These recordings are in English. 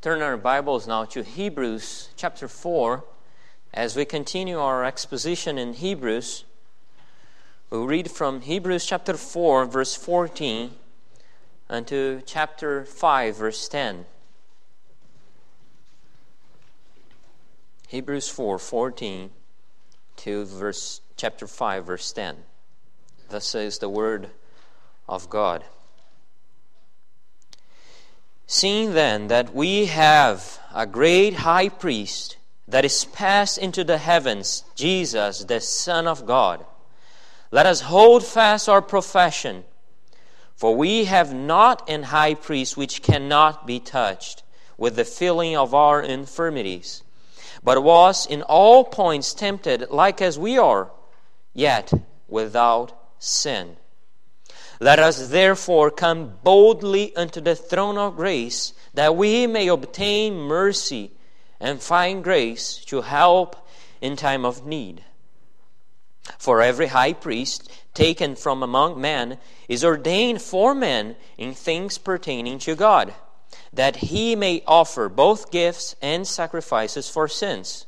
turn our Bibles now to Hebrews chapter 4 as we continue our exposition in Hebrews. We'll read from Hebrews chapter 4, verse 14, unto chapter 5, verse 10. Hebrews 4, 14 to verse chapter 5, verse 10. Thus says the word of God. Seeing then that we have a great high priest that is passed into the heavens, Jesus, the Son of God, let us hold fast our profession. For we have not an high priest which cannot be touched with the feeling of our infirmities, but was in all points tempted like as we are, yet without sin. Let us therefore come boldly unto the throne of grace, that we may obtain mercy and find grace to help in time of need. For every high priest taken from among men is ordained for men in things pertaining to God, that he may offer both gifts and sacrifices for sins,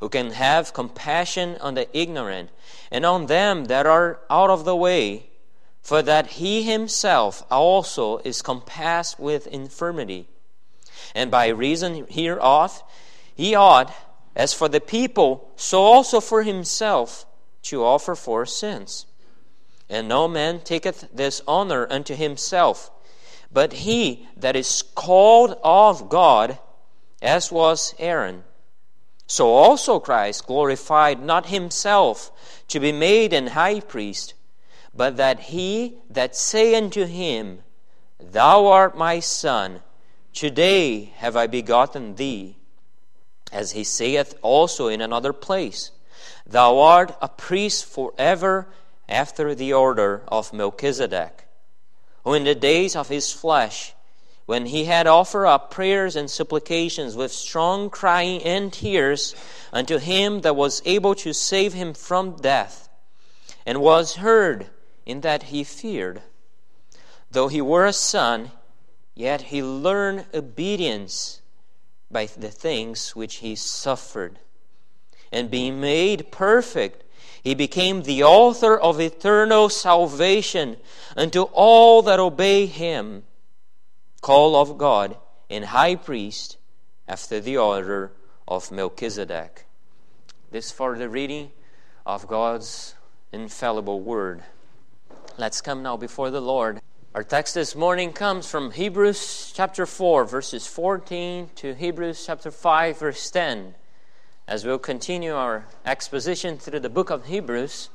who can have compassion on the ignorant and on them that are out of the way for that he himself also is compassed with infirmity. And by reason hereof, he ought, as for the people, so also for himself, to offer for sins. And no man taketh this honor unto himself, but he that is called of God, as was Aaron. So also Christ glorified not himself to be made an high priest but that he that say unto him, Thou art my son, today have I begotten thee. As he saith also in another place, Thou art a priest forever after the order of Melchizedek, who in the days of his flesh, when he had offered up prayers and supplications with strong crying and tears unto him that was able to save him from death, and was heard in that he feared. Though he were a son, yet he learned obedience by the things which he suffered. And being made perfect, he became the author of eternal salvation unto all that obey him, call of God, and high priest after the order of Melchizedek. This for the reading of God's infallible word. Let's come now before the Lord. Our text this morning comes from Hebrews chapter 4, verses 14 to Hebrews chapter 5, verse 10. As we'll continue our exposition through the book of Hebrews.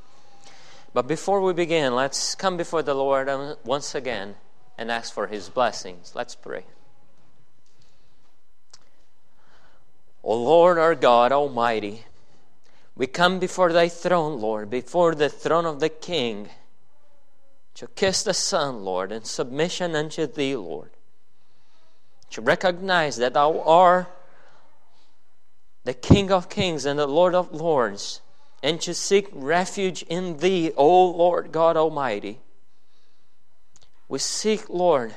But before we begin, let's come before the Lord once again and ask for his blessings. Let's pray. O Lord our God Almighty, we come before thy throne, Lord, before the throne of the King to kiss the Son, Lord, in submission unto Thee, Lord. To recognize that Thou art the King of kings and the Lord of lords, and to seek refuge in Thee, O Lord God Almighty. We seek, Lord,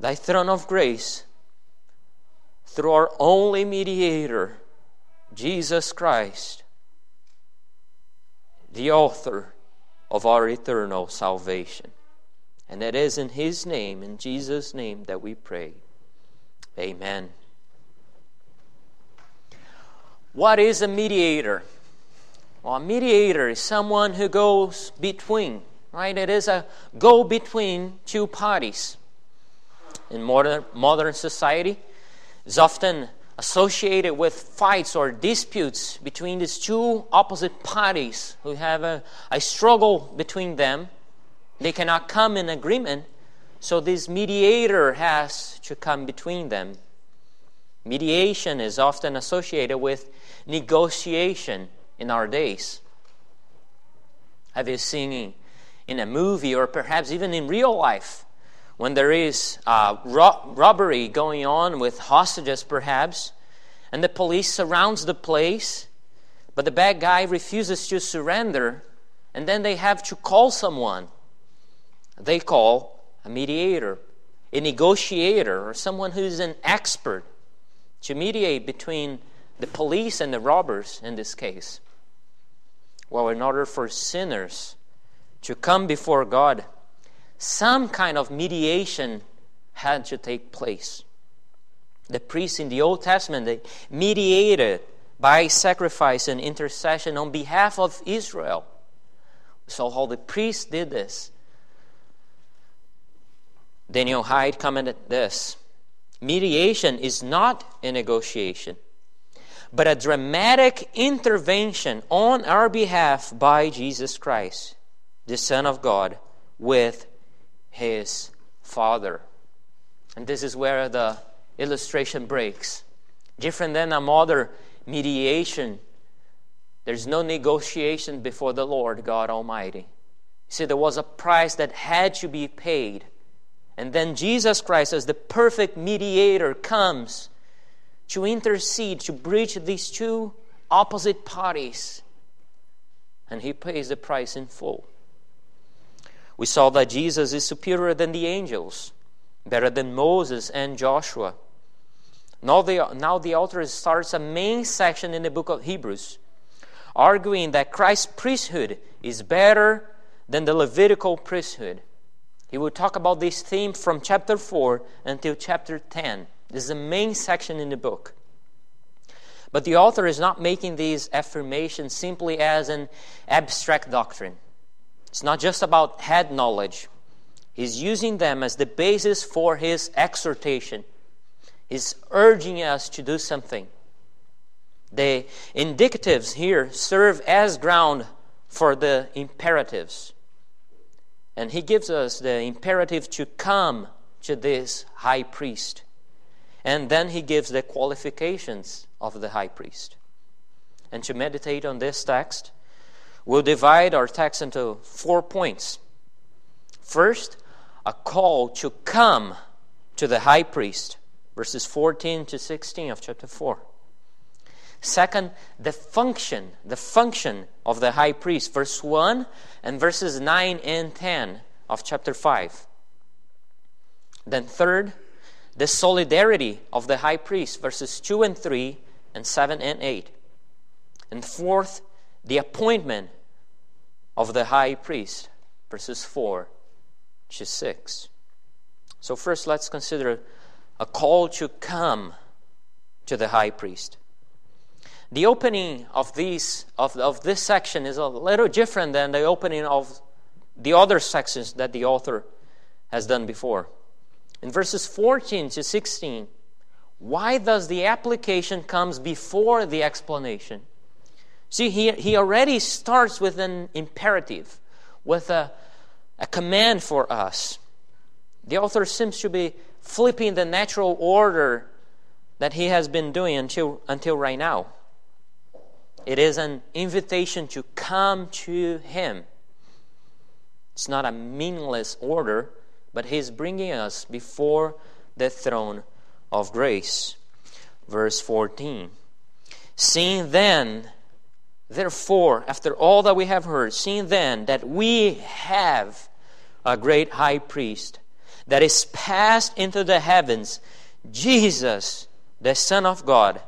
Thy throne of grace through our only mediator, Jesus Christ, the author of our eternal salvation. And it is in His name, in Jesus' name, that we pray. Amen. What is a mediator? Well, a mediator is someone who goes between, right? It is a go between two parties. In modern, modern society, it's often associated with fights or disputes between these two opposite parties who have a, a struggle between them. They cannot come in agreement, so this mediator has to come between them. Mediation is often associated with negotiation in our days. Have you seen in a movie or perhaps even in real life when there is uh, ro- robbery going on with hostages, perhaps, and the police surrounds the place, but the bad guy refuses to surrender, and then they have to call someone. They call a mediator. a negotiator or someone who's an expert to mediate between the police and the robbers in this case. Well, in order for sinners to come before God, some kind of mediation had to take place. The priests in the Old Testament, they mediated by sacrifice and intercession on behalf of Israel. So how the priests did this. Daniel Hyde commented this Mediation is not a negotiation, but a dramatic intervention on our behalf by Jesus Christ, the Son of God, with his Father. And this is where the illustration breaks. Different than a mother mediation, there's no negotiation before the Lord God Almighty. See, there was a price that had to be paid. And then Jesus Christ, as the perfect mediator, comes to intercede, to bridge these two opposite parties. And he pays the price in full. We saw that Jesus is superior than the angels, better than Moses and Joshua. Now the, now the author starts a main section in the book of Hebrews, arguing that Christ's priesthood is better than the Levitical priesthood. He will talk about this theme from chapter 4 until chapter 10. This is the main section in the book. But the author is not making these affirmations simply as an abstract doctrine. It's not just about head knowledge. He's using them as the basis for his exhortation. He's urging us to do something. The indicatives here serve as ground for the imperatives. And he gives us the imperative to come to this high priest. And then he gives the qualifications of the high priest. And to meditate on this text, We'll divide our text into four points. First, a call to come to the high priest, verses 14 to 16 of chapter 4. Second, the function, the function of the high priest, verse 1 and verses 9 and 10 of chapter 5. Then, third, the solidarity of the high priest, verses 2 and 3 and 7 and 8. And fourth, the appointment of the high priest, verses 4 to 6. So, first, let's consider a call to come to the high priest. The opening of, these, of, of this section is a little different than the opening of the other sections that the author has done before. In verses 14 to 16, why does the application comes before the explanation? See, he, he already starts with an imperative, with a, a command for us. The author seems to be flipping the natural order that he has been doing until, until right now. It is an invitation to come to him. It's not a meaningless order, but he's bringing us before the throne of grace. Verse 14. Seeing then Therefore, after all that we have heard, seeing then that we have a great high priest that is passed into the heavens, Jesus, the Son of God.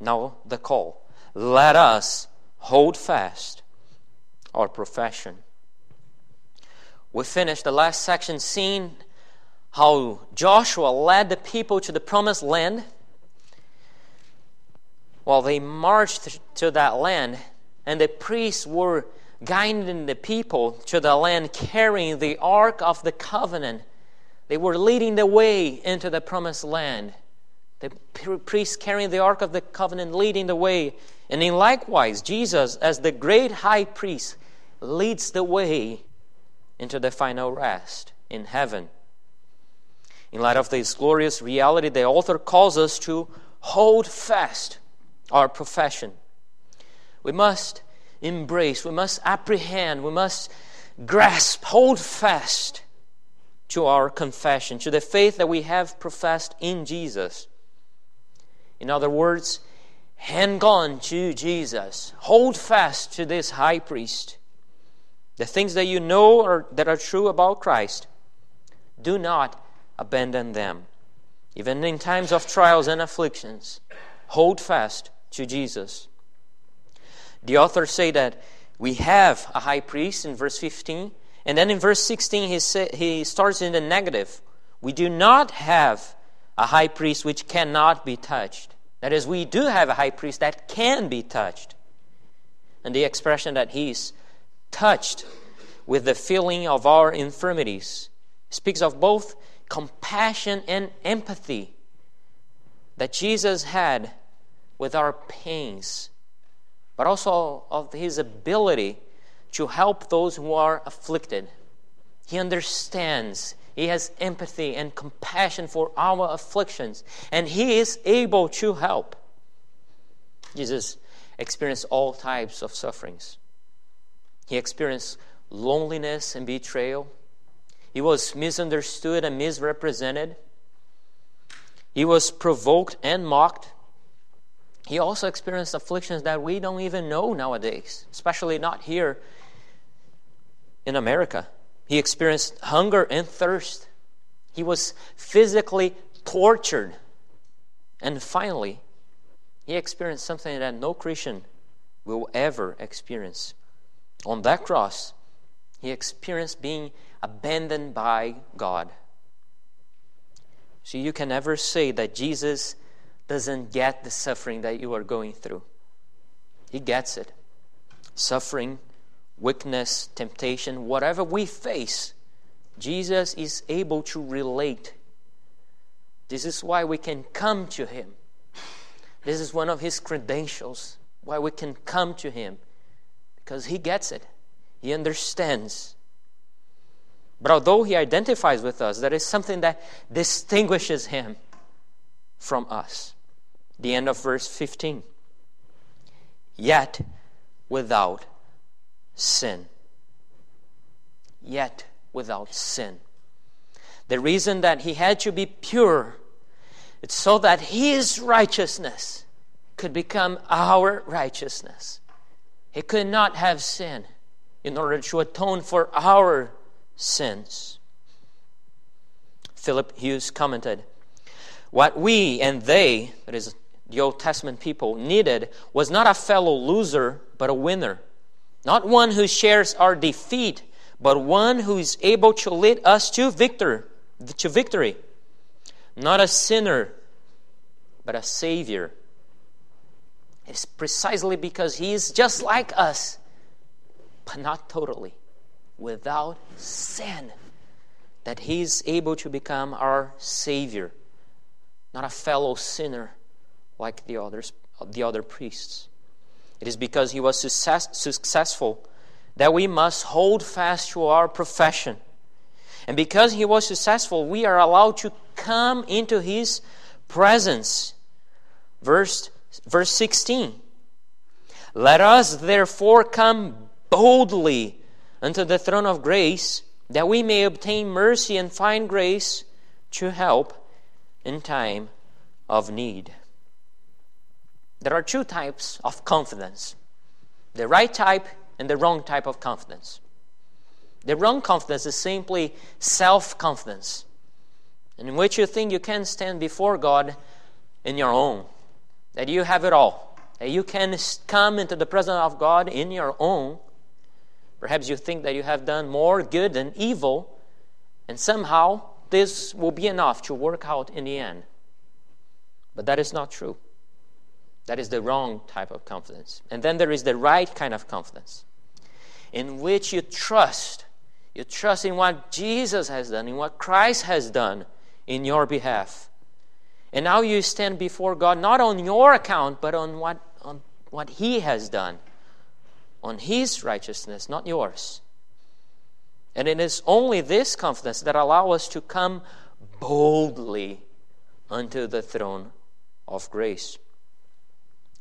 Now, the call. Let us hold fast our profession. We finished the last section seeing how Joshua led the people to the promised land well, they marched to that land, and the priests were guiding the people to the land carrying the Ark of the Covenant. They were leading the way into the promised land. The priests carrying the Ark of the Covenant, leading the way. And in likewise, Jesus, as the great high priest, leads the way into the final rest in heaven. In light of this glorious reality, the author calls us to hold fast our profession. We must embrace, we must apprehend, we must grasp, hold fast to our confession, to the faith that we have professed in Jesus. In other words, hang on to Jesus, hold fast to this high priest. The things that you know or that are true about Christ, Do not abandon them. Even in times of trials and afflictions, hold fast to Jesus. The authors say that we have a high priest in verse 15, and then in verse 16 he, say, he starts in the negative. We do not have a high priest which cannot be touched. That is, we do have a high priest that can be touched. And the expression that he's touched with the feeling of our infirmities speaks of both compassion and empathy that Jesus had with our pains, but also of his ability to help those who are afflicted. He understands he has empathy and compassion for our afflictions, and He is able to help. Jesus experienced all types of sufferings. He experienced loneliness and betrayal. He was misunderstood and misrepresented. He was provoked and mocked. He also experienced afflictions that we don't even know nowadays, especially not here in America. He experienced hunger and thirst. He was physically tortured. And finally, he experienced something that no Christian will ever experience. On that cross, he experienced being abandoned by God. So you can never say that Jesus doesn't get the suffering that you are going through. He gets it. Suffering weakness, temptation, whatever we face, Jesus is able to relate. This is why we can come to Him. This is one of His credentials, why we can come to Him, because He gets it, He understands. But although He identifies with us, there is something that distinguishes Him from us. The end of verse 15. Yet without sin. Yet without sin. The reason that he had to be pure it's so that his righteousness could become our righteousness. He could not have sin in order to atone for our sins. Philip Hughes commented, What we and they, that is the Old Testament people, needed was not a fellow loser, but a winner. Not one who shares our defeat, but one who is able to lead us to victor, to victory. Not a sinner, but a savior. It's precisely because he is just like us, but not totally, without sin, that he is able to become our savior, not a fellow sinner like the others, the other priests. It is because he was success, successful that we must hold fast to our profession. And because he was successful, we are allowed to come into his presence. Verse, verse 16. Let us therefore come boldly unto the throne of grace, that we may obtain mercy and find grace to help in time of need. There are two types of confidence the right type and the wrong type of confidence. The wrong confidence is simply self confidence, in which you think you can stand before God in your own, that you have it all, that you can come into the presence of God in your own. Perhaps you think that you have done more good than evil, and somehow this will be enough to work out in the end. But that is not true. That is the wrong type of confidence. And then there is the right kind of confidence, in which you trust. You trust in what Jesus has done, in what Christ has done in your behalf. And now you stand before God not on your account, but on what, on what He has done, on His righteousness, not yours. And it is only this confidence that allows us to come boldly unto the throne of grace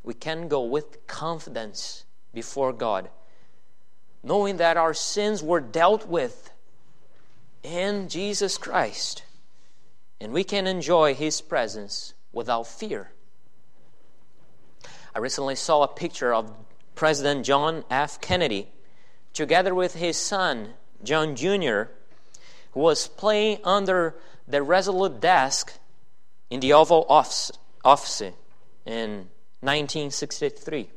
we can go with confidence before God, knowing that our sins were dealt with in Jesus Christ, and we can enjoy His presence without fear. I recently saw a picture of President John F. Kennedy together with his son, John Jr., who was playing under the resolute desk in the Oval Office, office in 1963.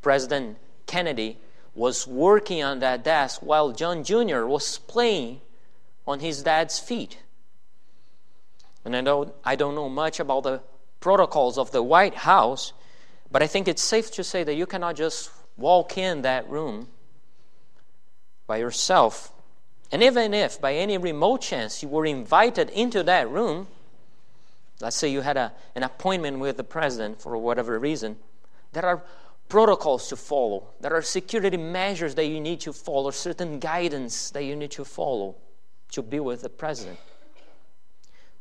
President Kennedy was working on that desk while John Jr. was playing on his dad's feet. And I don't, I don't know much about the protocols of the White House, but I think it's safe to say that you cannot just walk in that room by yourself. And even if, by any remote chance, you were invited into that room, let's say you had a, an appointment with the president for whatever reason, there are protocols to follow, there are security measures that you need to follow, certain guidance that you need to follow to be with the president.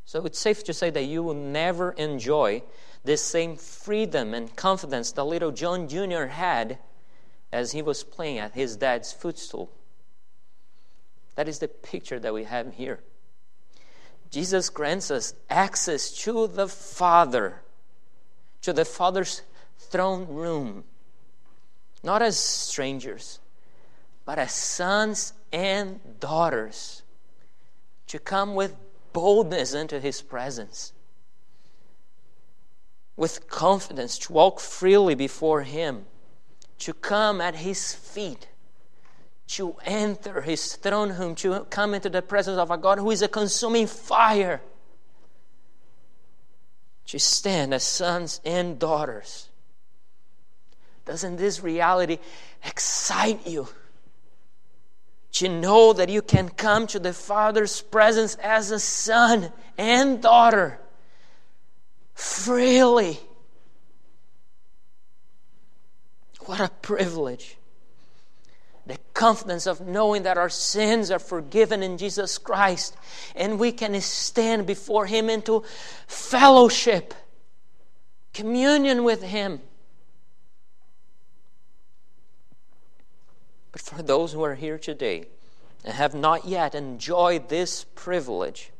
So it's safe to say that you will never enjoy the same freedom and confidence that little John Jr. had as he was playing at his dad's footstool. That is the picture that we have here. Jesus grants us access to the Father, to the Father's throne room, not as strangers, but as sons and daughters, to come with boldness into His presence, with confidence, to walk freely before Him, to come at His feet to enter his throne room, to come into the presence of a God who is a consuming fire, to stand as sons and daughters. Doesn't this reality excite you? To know that you can come to the Father's presence as a son and daughter freely. What a privilege confidence of knowing that our sins are forgiven in Jesus Christ and we can stand before Him into fellowship, communion with Him. But for those who are here today and have not yet enjoyed this privilege,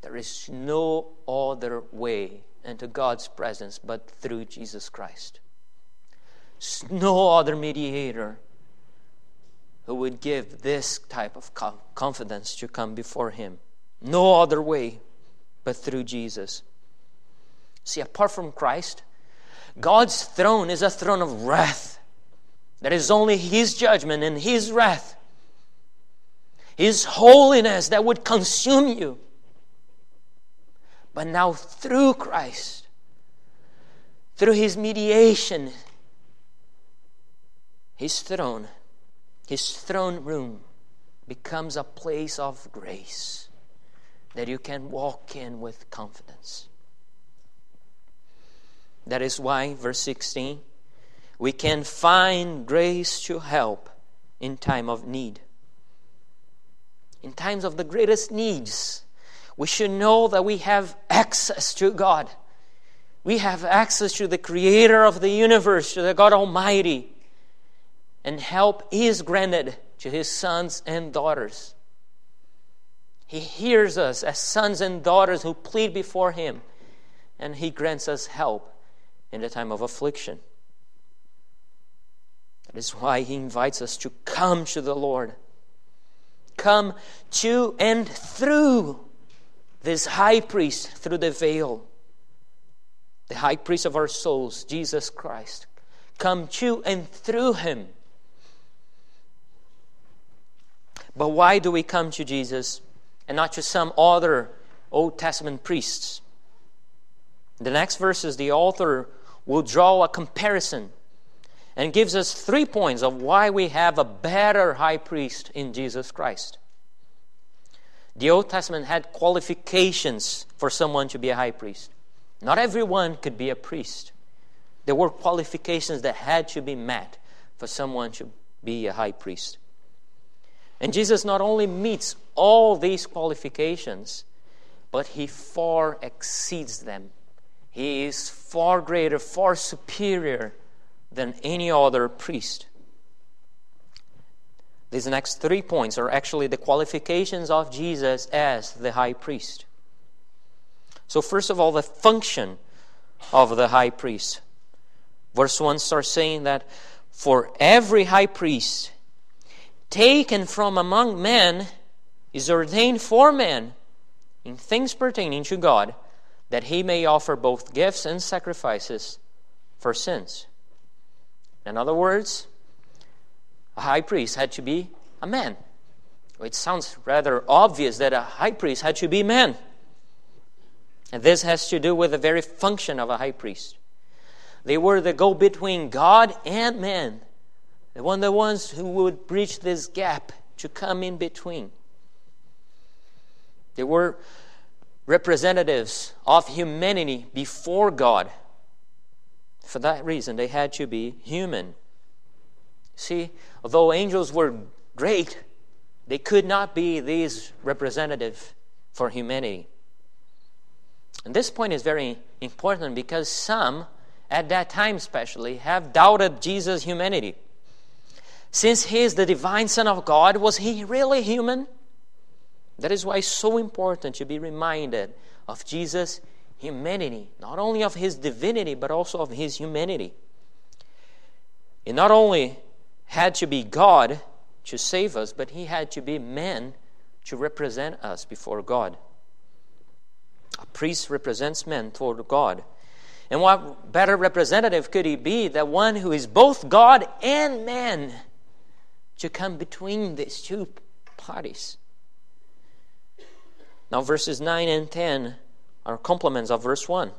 there is no other way into God's presence but through Jesus Christ no other mediator who would give this type of confidence to come before him. No other way but through Jesus. See, apart from Christ, God's throne is a throne of wrath. That is only His judgment and His wrath, His holiness that would consume you. But now, through Christ, through His mediation, his throne, his throne room, becomes a place of grace that you can walk in with confidence. That is why, verse 16, we can find grace to help in time of need. In times of the greatest needs, we should know that we have access to God. We have access to the Creator of the universe, to the God Almighty and help is granted to his sons and daughters. He hears us as sons and daughters who plead before him, and he grants us help in the time of affliction. That is why he invites us to come to the Lord. Come to and through this high priest through the veil, the high priest of our souls, Jesus Christ. Come to and through him But why do we come to Jesus and not to some other Old Testament priests? the next verses, the author will draw a comparison and gives us three points of why we have a better high priest in Jesus Christ. The Old Testament had qualifications for someone to be a high priest. Not everyone could be a priest. There were qualifications that had to be met for someone to be a high priest. And Jesus not only meets all these qualifications, but he far exceeds them. He is far greater, far superior than any other priest. These next three points are actually the qualifications of Jesus as the high priest. So, first of all, the function of the high priest. Verse 1 starts saying that for every high priest, taken from among men, is ordained for men in things pertaining to God, that he may offer both gifts and sacrifices for sins. In other words, a high priest had to be a man. It sounds rather obvious that a high priest had to be man. And this has to do with the very function of a high priest. They were the go between God and man. They were the ones who would bridge this gap to come in between. They were representatives of humanity before God. For that reason, they had to be human. See, although angels were great, they could not be these representative for humanity. And this point is very important because some, at that time especially, have doubted Jesus' humanity. Since he is the divine Son of God, was he really human? That is why it's so important to be reminded of Jesus' humanity, not only of his divinity, but also of his humanity. He not only had to be God to save us, but he had to be man to represent us before God. A priest represents men toward God. And what better representative could he be than one who is both God and man to come between these two parties? Now, verses 9 and 10 are complements of verse 1.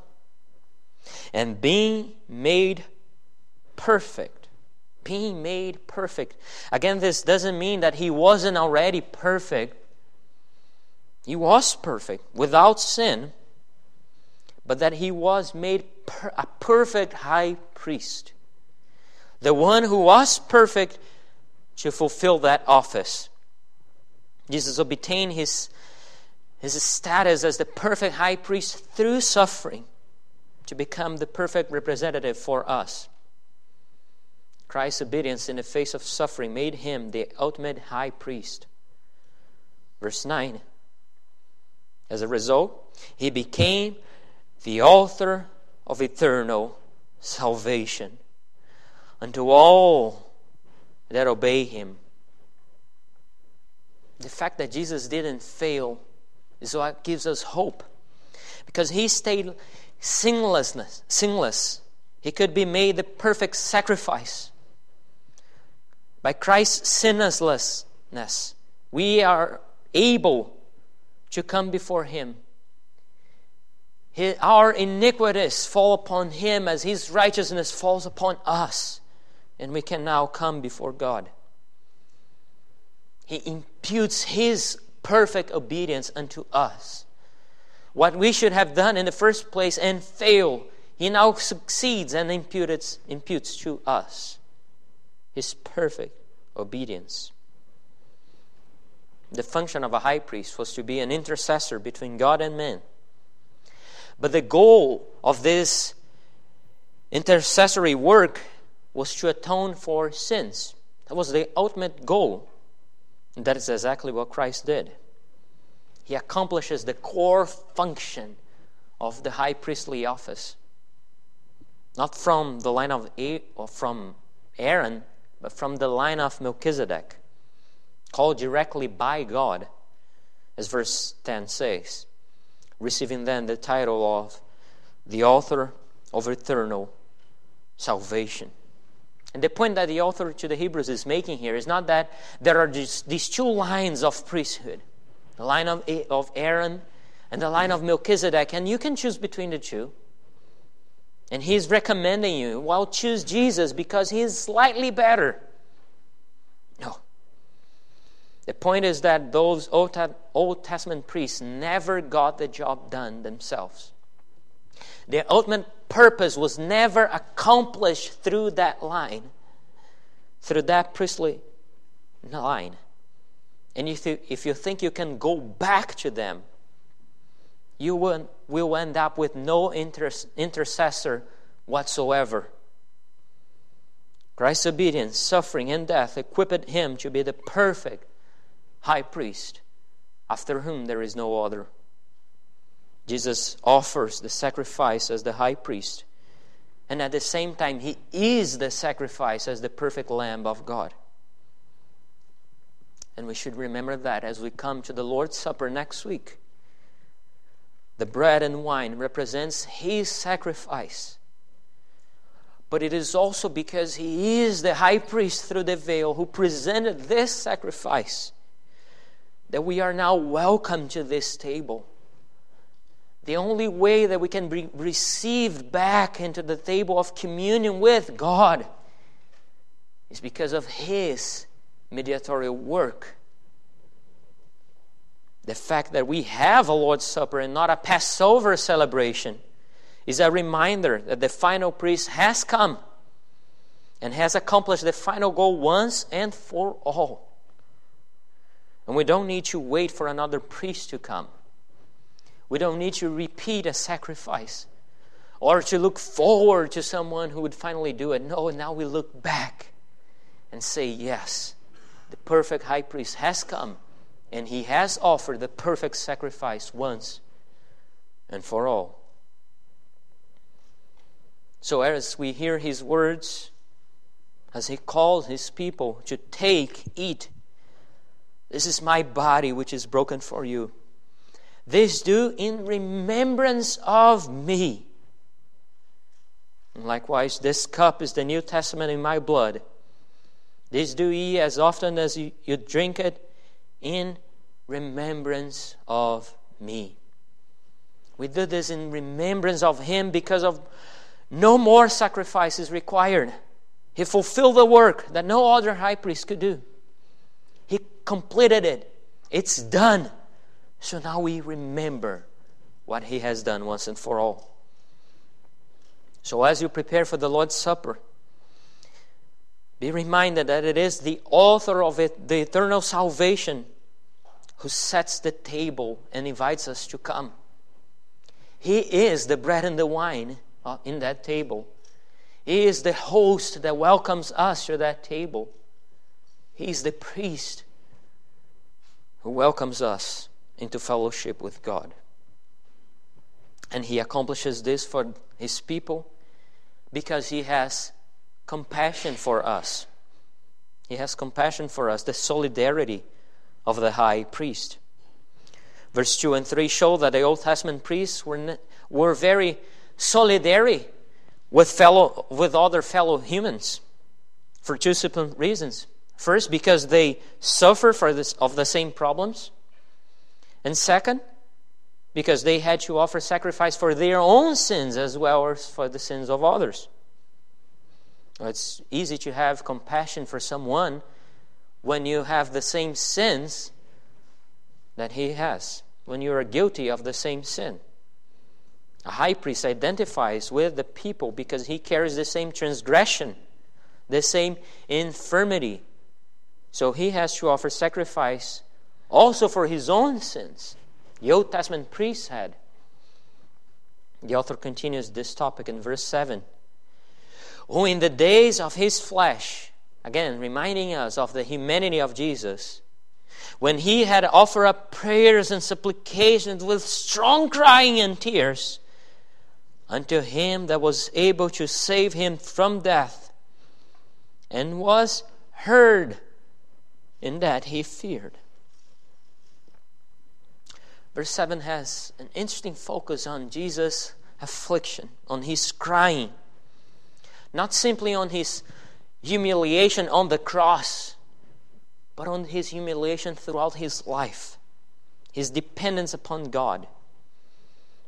And being made perfect. Being made perfect. Again, this doesn't mean that he wasn't already perfect. He was perfect, without sin, but that he was made per- a perfect high priest. The one who was perfect to fulfill that office. Jesus obtained his his status as the perfect high priest through suffering to become the perfect representative for us. Christ's obedience in the face of suffering made him the ultimate high priest. Verse 9 As a result, he became the author of eternal salvation unto all that obey him. The fact that Jesus didn't fail is what gives us hope. Because he stayed sinlessness, sinless. He could be made the perfect sacrifice. By Christ's sinlessness, we are able to come before him. our iniquities fall upon him as his righteousness falls upon us, and we can now come before God. He imputes his perfect obedience unto us. What we should have done in the first place and failed, he now succeeds and imputes, imputes to us his perfect obedience. The function of a high priest was to be an intercessor between God and men. But the goal of this intercessory work was to atone for sins. That was the ultimate goal. And that is exactly what Christ did. He accomplishes the core function of the high priestly office. Not from the line of A- or from Aaron, but from the line of Melchizedek, called directly by God, as verse 10 says, receiving then the title of the author of eternal salvation. And the point that the author to the Hebrews is making here is not that there are just these two lines of priesthood the line of, of Aaron and the line of Melchizedek, and you can choose between the two. And he's recommending you, well, choose Jesus because he is slightly better. No. The point is that those Old Testament priests never got the job done themselves. Their ultimate purpose was never accomplished through that line, through that priestly line. And if you, if you think you can go back to them, you will, will end up with no inter- intercessor whatsoever. Christ's obedience, suffering, and death equipped him to be the perfect high priest, after whom there is no other. Jesus offers the sacrifice as the high priest, and at the same time, he is the sacrifice as the perfect Lamb of God. And we should remember that as we come to the Lord's Supper next week. The bread and wine represents his sacrifice. But it is also because he is the high priest through the veil who presented this sacrifice that we are now welcome to this table. The only way that we can be received back into the table of communion with God is because of His mediatorial work. The fact that we have a Lord's Supper and not a Passover celebration is a reminder that the final priest has come and has accomplished the final goal once and for all. And we don't need to wait for another priest to come. We don't need to repeat a sacrifice or to look forward to someone who would finally do it. No, now we look back and say, Yes, the perfect high priest has come and he has offered the perfect sacrifice once and for all. So, as we hear his words, as he calls his people to take, eat, this is my body which is broken for you. This do in remembrance of me. And likewise, this cup is the New Testament in my blood. This do ye as often as you, drink it in remembrance of me. We do this in remembrance of him because of no more sacrifices required. He fulfilled the work that no other high priest could do. He completed it. It's done. So now we remember what He has done once and for all. So as you prepare for the Lord's Supper, be reminded that it is the author of it, the eternal salvation who sets the table and invites us to come. He is the bread and the wine uh, in that table. He is the host that welcomes us to that table. He is the priest who welcomes us into fellowship with God. And he accomplishes this for his people because he has compassion for us. He has compassion for us, the solidarity of the high priest. Verse 2 and 3 show that the Old Testament priests were, were very solidary with, fellow, with other fellow humans for two simple reasons. First, because they suffer for this, of the same problems. And second, because they had to offer sacrifice for their own sins as well as for the sins of others. It's easy to have compassion for someone when you have the same sins that he has, when you are guilty of the same sin. A high priest identifies with the people because he carries the same transgression, the same infirmity. So he has to offer sacrifice also for his own sins. The Old Testament priests had. The author continues this topic in verse 7. Who in the days of his flesh, again reminding us of the humanity of Jesus, when he had offered up prayers and supplications with strong crying and tears unto him that was able to save him from death, and was heard in that he feared. Verse 7 has an interesting focus on Jesus' affliction, on his crying, not simply on his humiliation on the cross, but on his humiliation throughout his life, his dependence upon God.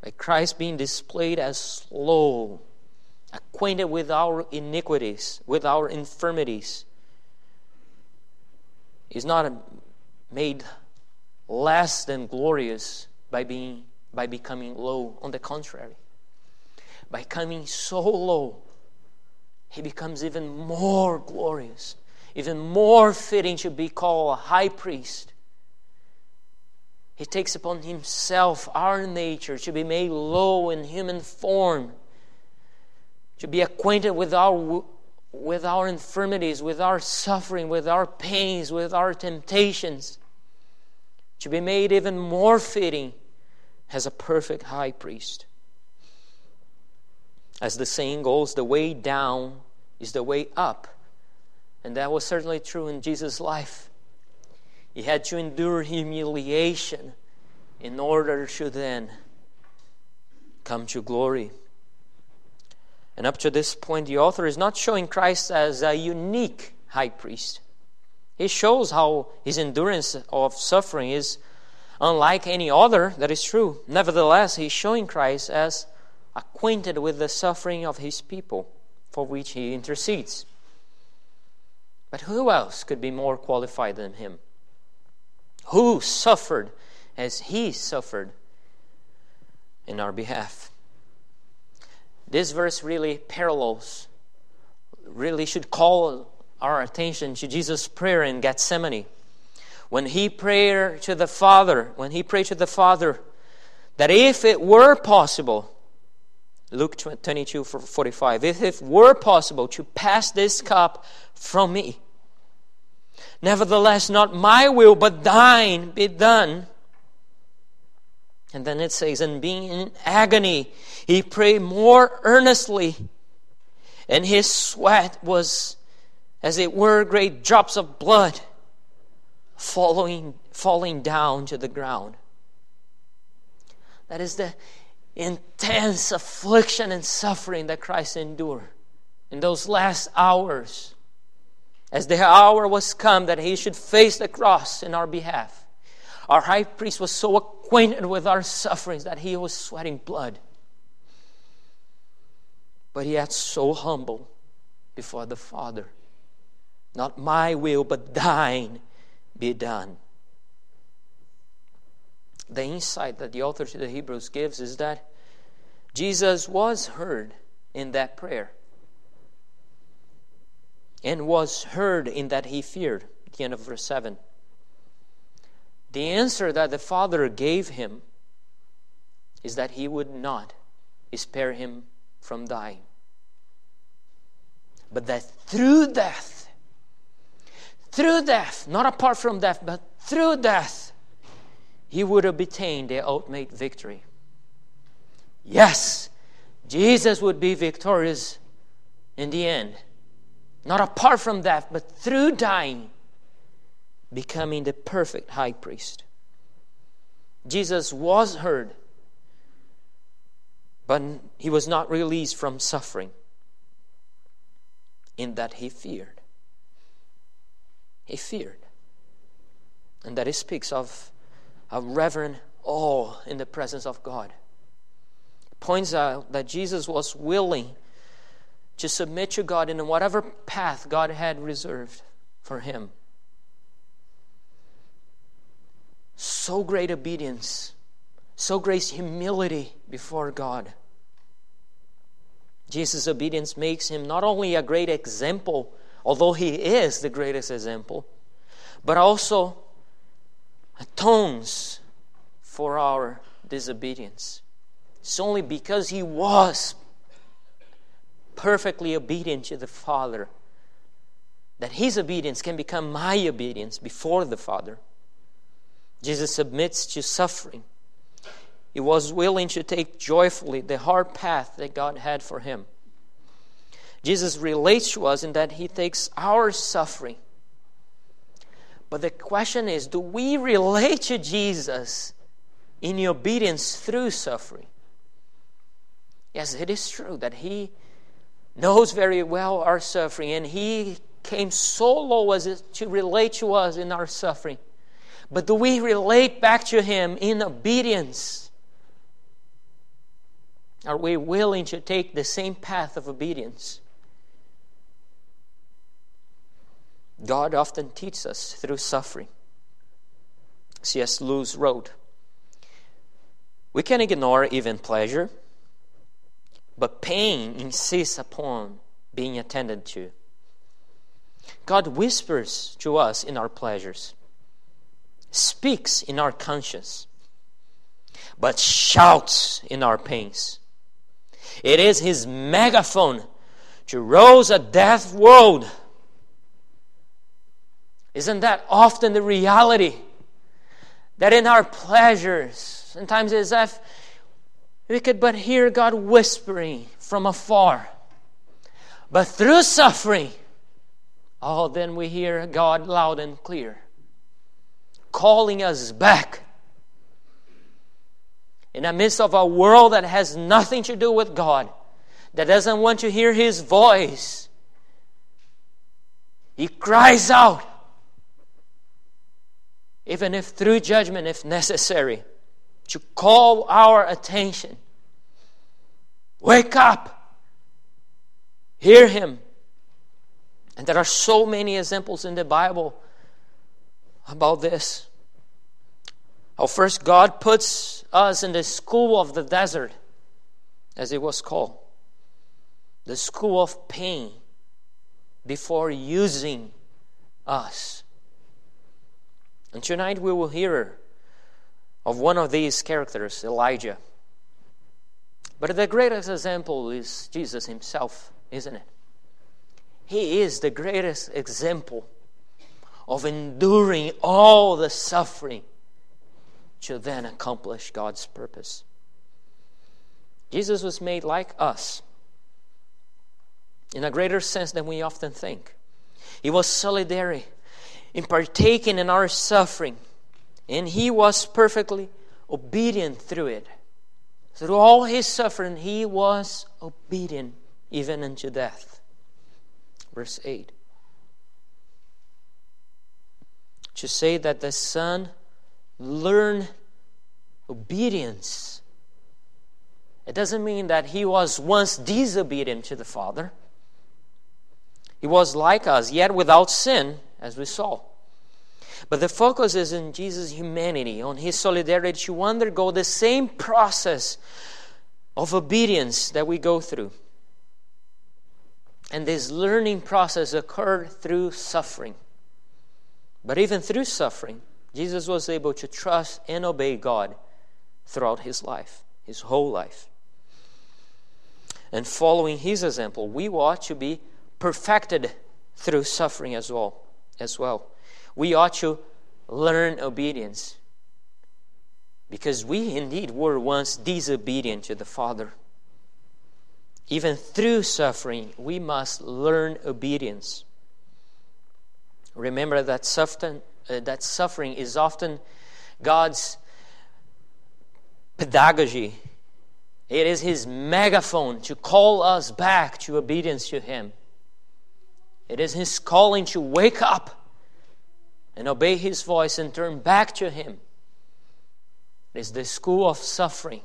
By Christ being displayed as slow, acquainted with our iniquities, with our infirmities. He's not made less than glorious by being by becoming low. On the contrary, by coming so low, he becomes even more glorious, even more fitting to be called a high priest. He takes upon himself our nature to be made low in human form, to be acquainted with our with our infirmities, with our suffering, with our pains, with our temptations to be made even more fitting as a perfect high priest. As the saying goes, the way down is the way up. And that was certainly true in Jesus' life. He had to endure humiliation in order to then come to glory. And up to this point, the author is not showing Christ as a unique high priest. He shows how his endurance of suffering is unlike any other, that is true. Nevertheless, he is showing Christ as acquainted with the suffering of his people for which he intercedes. But who else could be more qualified than him? Who suffered as he suffered in our behalf? This verse really parallels, really should call our attention to Jesus' prayer in Gethsemane. When he prayed to the Father, when he prayed to the Father, that if it were possible, Luke 22 45, if it were possible to pass this cup from me, nevertheless, not my will, but thine be done. And then it says, and being in agony, he prayed more earnestly, and his sweat was as it were great drops of blood falling, falling down to the ground. That is the intense affliction and suffering that Christ endured in those last hours. As the hour was come that he should face the cross in our behalf, our high priest was so acquainted with our sufferings that he was sweating blood. But He yet so humble before the Father. Not my will, but thine be done. The insight that the author to the Hebrews gives is that Jesus was heard in that prayer and was heard in that he feared. The end of verse 7. The answer that the Father gave him is that he would not spare him from dying, but that through death through death, not apart from death, but through death, he would have obtained the ultimate victory. Yes, Jesus would be victorious in the end, not apart from death, but through dying, becoming the perfect high priest. Jesus was heard, but he was not released from suffering, in that he feared. He feared. And that he speaks of a reverent awe in the presence of God. points out that Jesus was willing to submit to God in whatever path God had reserved for him. So great obedience, so great humility before God. Jesus' obedience makes him not only a great example although he is the greatest example, but also atones for our disobedience. It's only because he was perfectly obedient to the Father that his obedience can become my obedience before the Father. Jesus submits to suffering. He was willing to take joyfully the hard path that God had for him. Jesus relates to us in that he takes our suffering. But the question is do we relate to Jesus in obedience through suffering? Yes, it is true that he knows very well our suffering and he came so low as to relate to us in our suffering. But do we relate back to him in obedience? Are we willing to take the same path of obedience? God often teaches us through suffering. C.S. Lewis wrote We can ignore even pleasure, but pain insists upon being attended to. God whispers to us in our pleasures, speaks in our conscience, but shouts in our pains. It is His megaphone to rouse a deaf world isn't that often the reality? That in our pleasures, sometimes as if we could but hear God whispering from afar. But through suffering, oh, then we hear God loud and clear. calling us back. In the midst of a world that has nothing to do with God, that doesn't want to hear His voice, He cries out, even if through judgment, if necessary, to call our attention. Wake up! Hear Him. And there are so many examples in the Bible about this. How first God puts us in the school of the desert, as it was called, the school of pain, before using us. And tonight we will hear of one of these characters, Elijah. But the greatest example is Jesus himself, isn't it? He is the greatest example of enduring all the suffering to then accomplish God's purpose. Jesus was made like us in a greater sense than we often think. He was solidary in partaking in our suffering, and he was perfectly obedient through it. Through all his suffering, he was obedient even unto death. Verse 8. To say that the Son learned obedience. It doesn't mean that he was once disobedient to the Father. He was like us, yet without sin, as we saw. But the focus is in Jesus' humanity, on his solidarity to undergo the same process of obedience that we go through. And this learning process occurred through suffering. But even through suffering, Jesus was able to trust and obey God throughout his life, his whole life. And following his example, we ought to be perfected through suffering as well. As well. We ought to learn obedience because we indeed were once disobedient to the Father. Even through suffering, we must learn obedience. Remember that suffering, uh, that suffering is often God's pedagogy. It is His megaphone to call us back to obedience to Him. It is His calling to wake up and obey His voice and turn back to Him. It is the school of suffering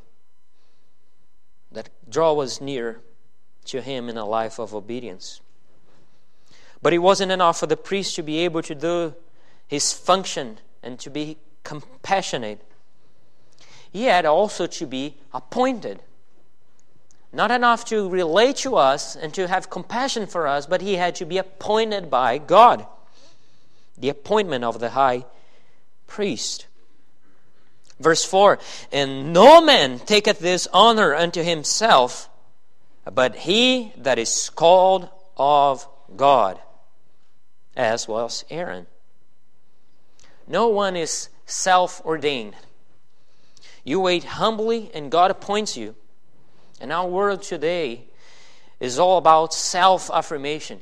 that draw us near to Him in a life of obedience. But it wasn't enough for the priest to be able to do his function and to be compassionate. He had also to be appointed. Not enough to relate to us and to have compassion for us, but he had to be appointed by God. The appointment of the high priest. Verse 4 And no man taketh this honor unto himself, but he that is called of God as was Aaron. No one is self ordained. You wait humbly, and God appoints you. And our world today is all about self affirmation.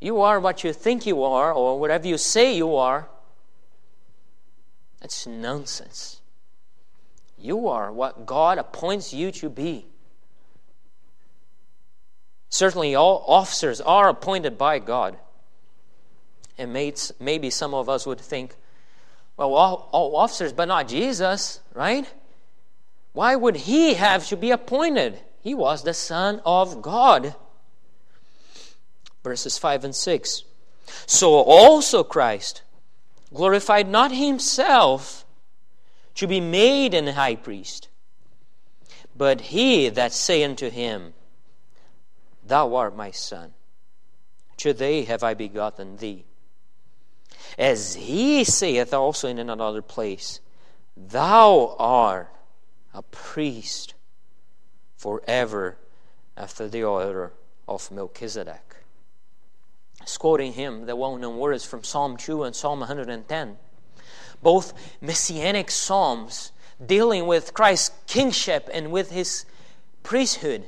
You are what you think you are, or whatever you say you are. That's nonsense. You are what God appoints you to be. Certainly, all officers are appointed by God. And maybe some of us would think, well, all, all officers, but not Jesus, right? Why would he have to be appointed? He was the Son of God. Verses 5 and 6. So also Christ glorified not himself to be made an high priest, but he that saith unto him, Thou art my Son, today have I begotten thee. As he saith also in another place, Thou art a priest forever after the order of Melchizedek. Quoting him the well known words from Psalm 2 and Psalm 110. Both messianic psalms dealing with Christ's kingship and with his priesthood.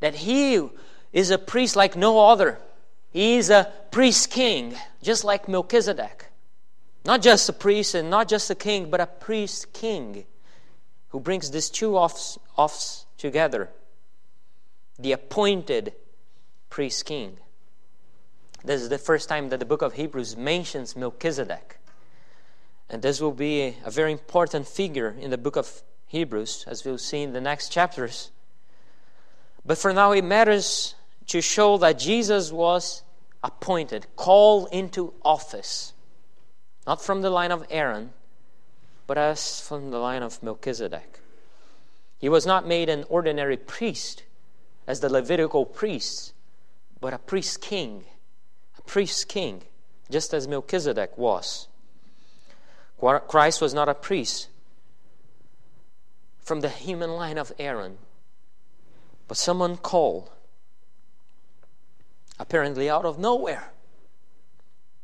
That he is a priest like no other. He is a priest king, just like Melchizedek. Not just a priest and not just a king, but a priest king who brings these two offs, offs together. The appointed priest king. This is the first time that the book of Hebrews mentions Melchizedek. And this will be a very important figure in the book of Hebrews, as we'll see in the next chapters. But for now, it matters to show that Jesus was appointed, called into office, not from the line of Aaron, but as from the line of Melchizedek. He was not made an ordinary priest as the Levitical priests, but a priest king, a priest king, just as Melchizedek was. Christ was not a priest from the human line of Aaron, but someone called, apparently out of nowhere,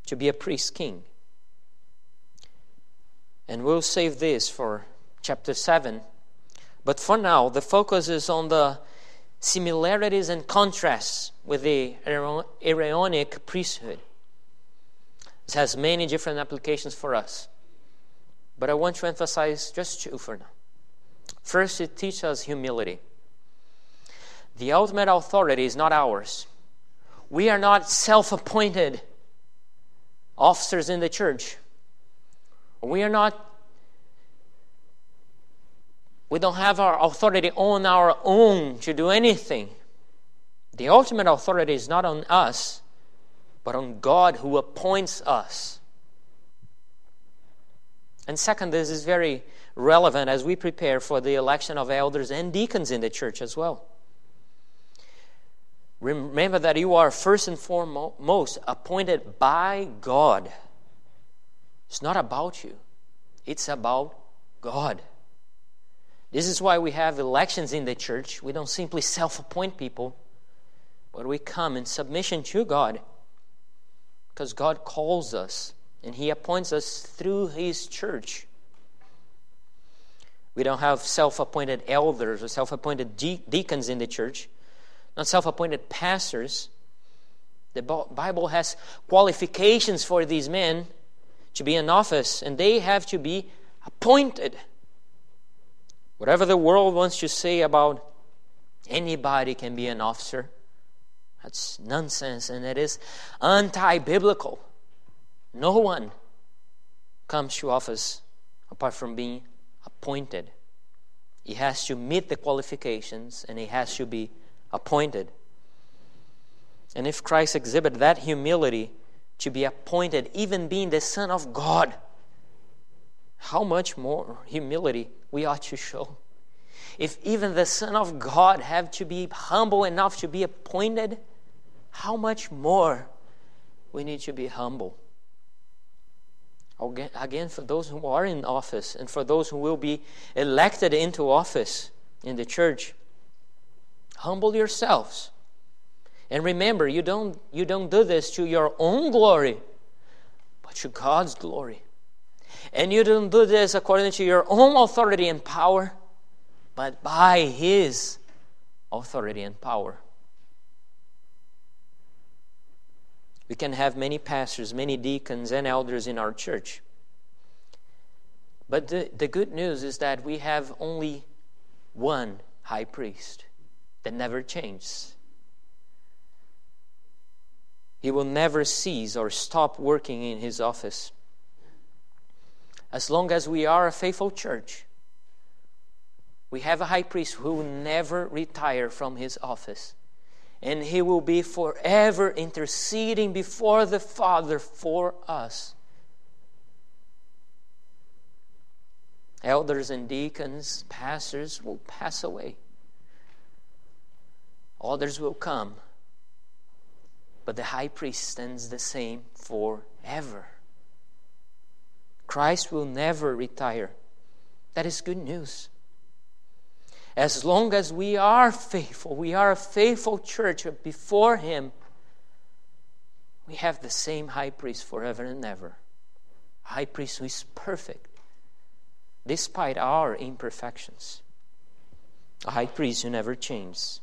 to be a priest king. And we'll save this for chapter 7. But for now, the focus is on the similarities and contrasts with the Aaronic priesthood. This has many different applications for us. But I want to emphasize just two for now. First, it teaches us humility. The ultimate authority is not ours. We are not self appointed officers in the church. We are not, we don't have our authority on our own to do anything. The ultimate authority is not on us, but on God who appoints us. And second, this is very relevant as we prepare for the election of elders and deacons in the church as well. Remember that you are first and foremost appointed by God. It's not about you, it's about God. This is why we have elections in the church. We don't simply self appoint people, but we come in submission to God because God calls us and He appoints us through His church. We don't have self appointed elders or self appointed deacons in the church, not self appointed pastors. The Bible has qualifications for these men to be in office, and they have to be appointed. Whatever the world wants to say about anybody can be an officer, that's nonsense and it is anti biblical. No one comes to office apart from being appointed. He has to meet the qualifications and he has to be appointed. And if Christ exhibited that humility to be appointed, even being the Son of God, how much more humility we ought to show. If even the Son of God have to be humble enough to be appointed, how much more we need to be humble. Again, for those who are in office and for those who will be elected into office in the church, humble yourselves. And remember, you don't, you don't do this to your own glory, but to God's glory. And you don't do this according to your own authority and power, but by His authority and power. We can have many pastors, many deacons, and elders in our church. But the, the good news is that we have only one high priest that never changes. He will never cease or stop working in his office. As long as we are a faithful church, we have a high priest who will never retire from his office and he will be forever interceding before the Father for us. Elders and deacons, pastors will pass away. Others will come. But the high priest stands the same forever. Christ will never retire. That is good news as long as we are faithful, we are a faithful church before Him, we have the same high priest forever and ever. A high priest who is perfect, despite our imperfections. A high priest who never changes.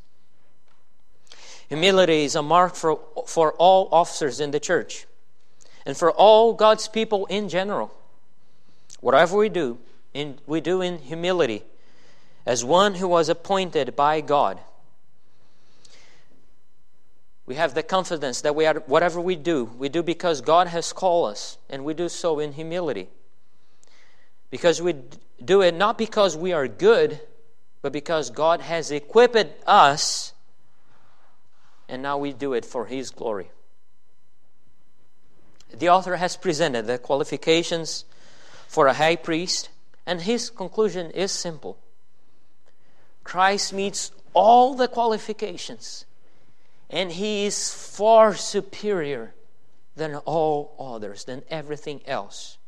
Humility is a mark for, for all officers in the church. and for all God's people in general. Whatever we do, in, we do in humility, as one who was appointed by God. We have the confidence that we are, whatever we do, we do because God has called us, and we do so in humility. Because we do it not because we are good, but because God has equipped us, and now we do it for His glory. The author has presented the qualifications for a high priest, and his conclusion is simple Christ meets all the qualifications, and he is far superior than all others, than everything else.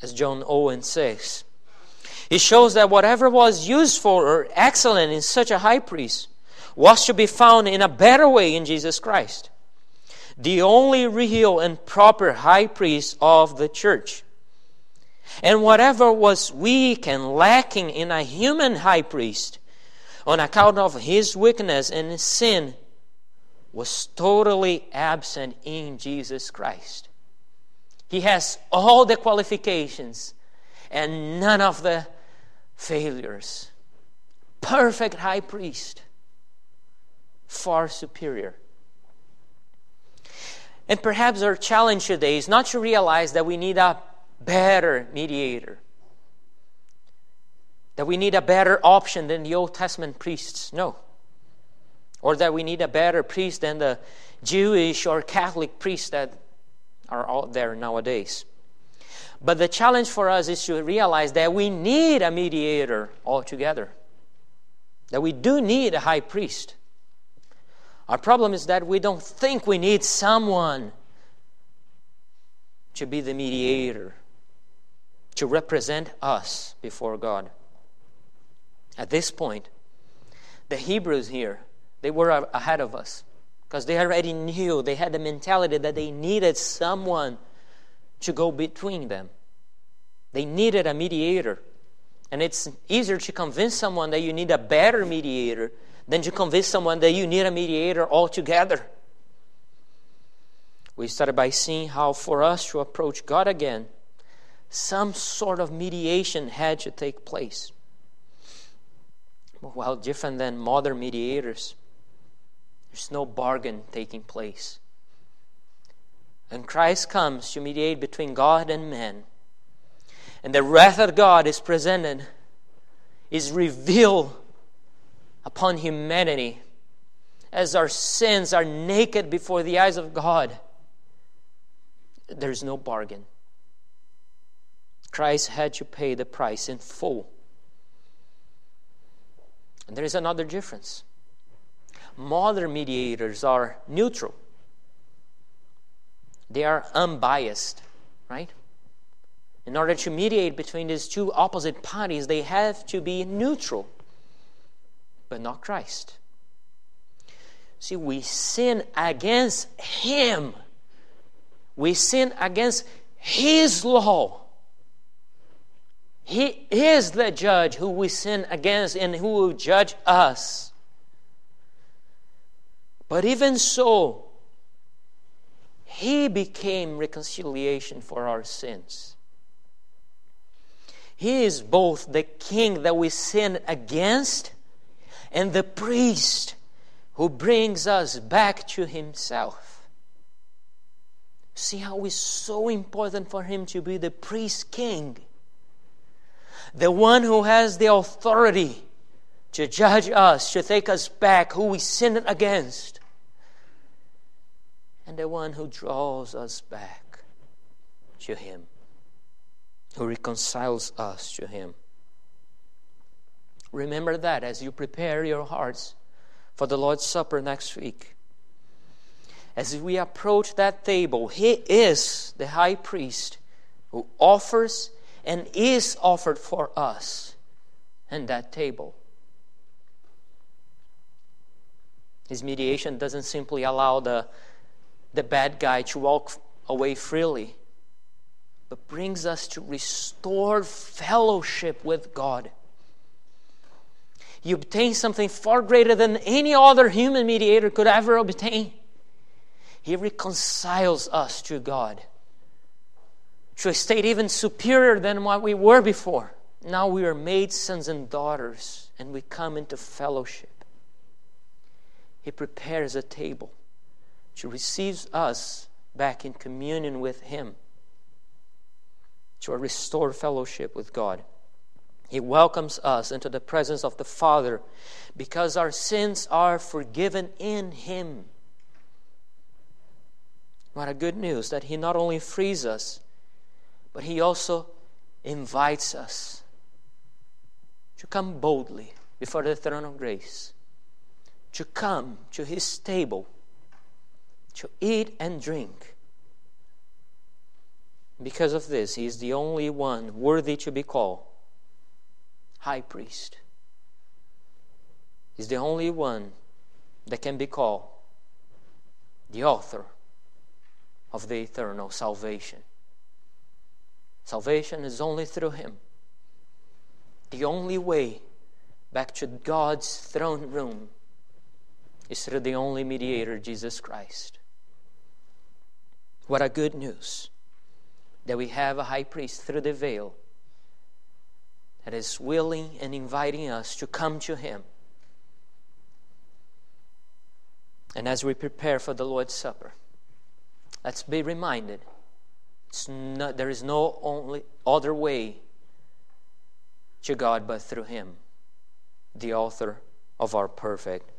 As John Owen says, he shows that whatever was useful or excellent in such a high priest was to be found in a better way in Jesus Christ the only real and proper high priest of the church. And whatever was weak and lacking in a human high priest, on account of his weakness and sin, was totally absent in Jesus Christ. He has all the qualifications and none of the failures. Perfect high priest, far superior and perhaps our challenge today is not to realize that we need a better mediator, that we need a better option than the Old Testament priests. No. Or that we need a better priest than the Jewish or Catholic priests that are out there nowadays. But the challenge for us is to realize that we need a mediator altogether, that we do need a high priest. Our problem is that we don't think we need someone to be the mediator, to represent us before God. At this point, the Hebrews here, they were ahead of us because they already knew, they had the mentality that they needed someone to go between them. They needed a mediator. And it's easier to convince someone that you need a better mediator than to convince someone that you need a mediator altogether. We started by seeing how, for us to approach God again, some sort of mediation had to take place. Well, different than modern mediators, there's no bargain taking place. And Christ comes to mediate between God and man. And the wrath of God is presented, is revealed upon humanity as our sins are naked before the eyes of God. There's no bargain. Christ had to pay the price in full. And there is another difference. Modern mediators are neutral, they are unbiased, right? In order to mediate between these two opposite parties, they have to be neutral but not Christ. See, we sin against Him. We sin against His law. He is the judge who we sin against and who will judge us. But even so, He became reconciliation for our sins. He is both the king that we sin against and the priest who brings us back to himself. See how it's so important for him to be the priest king, the one who has the authority to judge us, to take us back who we sinned against, and the one who draws us back to him, who reconciles us to him. Remember that as you prepare your hearts for the Lord's Supper next week. As we approach that table, He is the high priest who offers and is offered for us and that table. His mediation doesn't simply allow the, the bad guy to walk away freely, but brings us to restored fellowship with God you obtain something far greater than any other human mediator could ever obtain. He reconciles us to God to a state even superior than what we were before. Now we are made sons and daughters, and we come into fellowship. He prepares a table to receive us back in communion with Him, to a restored fellowship with God. He welcomes us into the presence of the Father because our sins are forgiven in Him. What a good news that He not only frees us, but He also invites us to come boldly before the throne of grace, to come to His table, to eat and drink. Because of this, He is the only one worthy to be called high priest. He's the only one that can be called the author of the eternal salvation. Salvation is only through Him. The only way back to God's throne room is through the only mediator, Jesus Christ. What a good news that we have a high priest through the veil that is willing and inviting us to come to Him. And as we prepare for the Lord's Supper, let's be reminded not, there is no only other way to God but through Him, the author of our perfect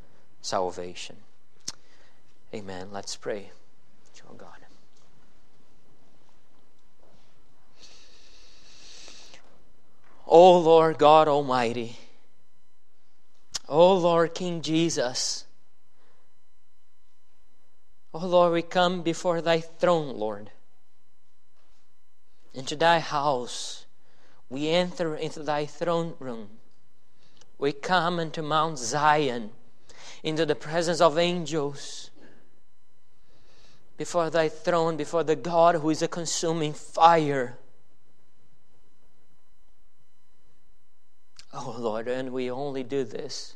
salvation. Amen. Let's pray to God. O Lord God Almighty, O Lord King Jesus, O Lord, we come before thy throne, Lord. Into thy house, we enter into thy throne room. We come into Mount Zion, into the presence of angels, before thy throne, before the God who is a consuming fire. Oh Lord, and we only do this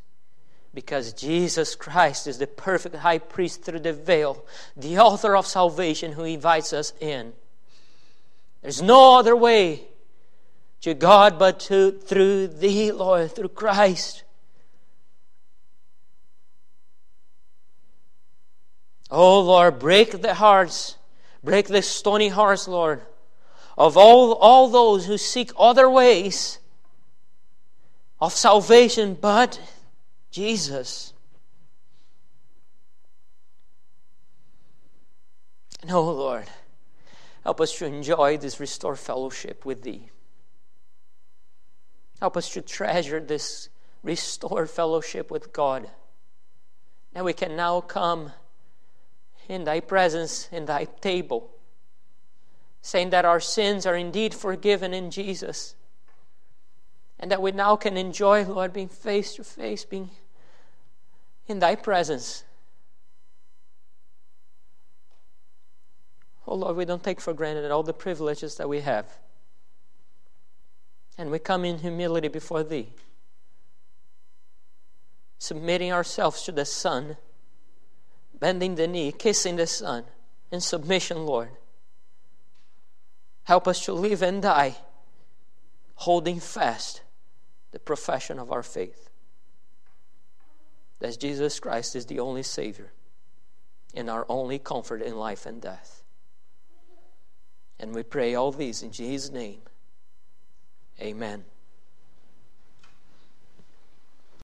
because Jesus Christ is the perfect high priest through the veil, the author of salvation who invites us in. There's no other way to God but to, through thee, Lord, through Christ. Oh Lord, break the hearts, break the stony hearts, Lord, of all, all those who seek other ways of salvation but Jesus. And oh Lord, help us to enjoy this restored fellowship with Thee. Help us to treasure this restored fellowship with God. And we can now come in Thy presence, in Thy table, saying that our sins are indeed forgiven in Jesus and that we now can enjoy, Lord, being face to face, being in Thy presence. Oh Lord, we don't take for granted all the privileges that we have. And we come in humility before Thee, submitting ourselves to the Son, bending the knee, kissing the Son, in submission, Lord. Help us to live and die holding fast the profession of our faith that Jesus Christ is the only Savior and our only comfort in life and death. And we pray all these in Jesus' name. Amen.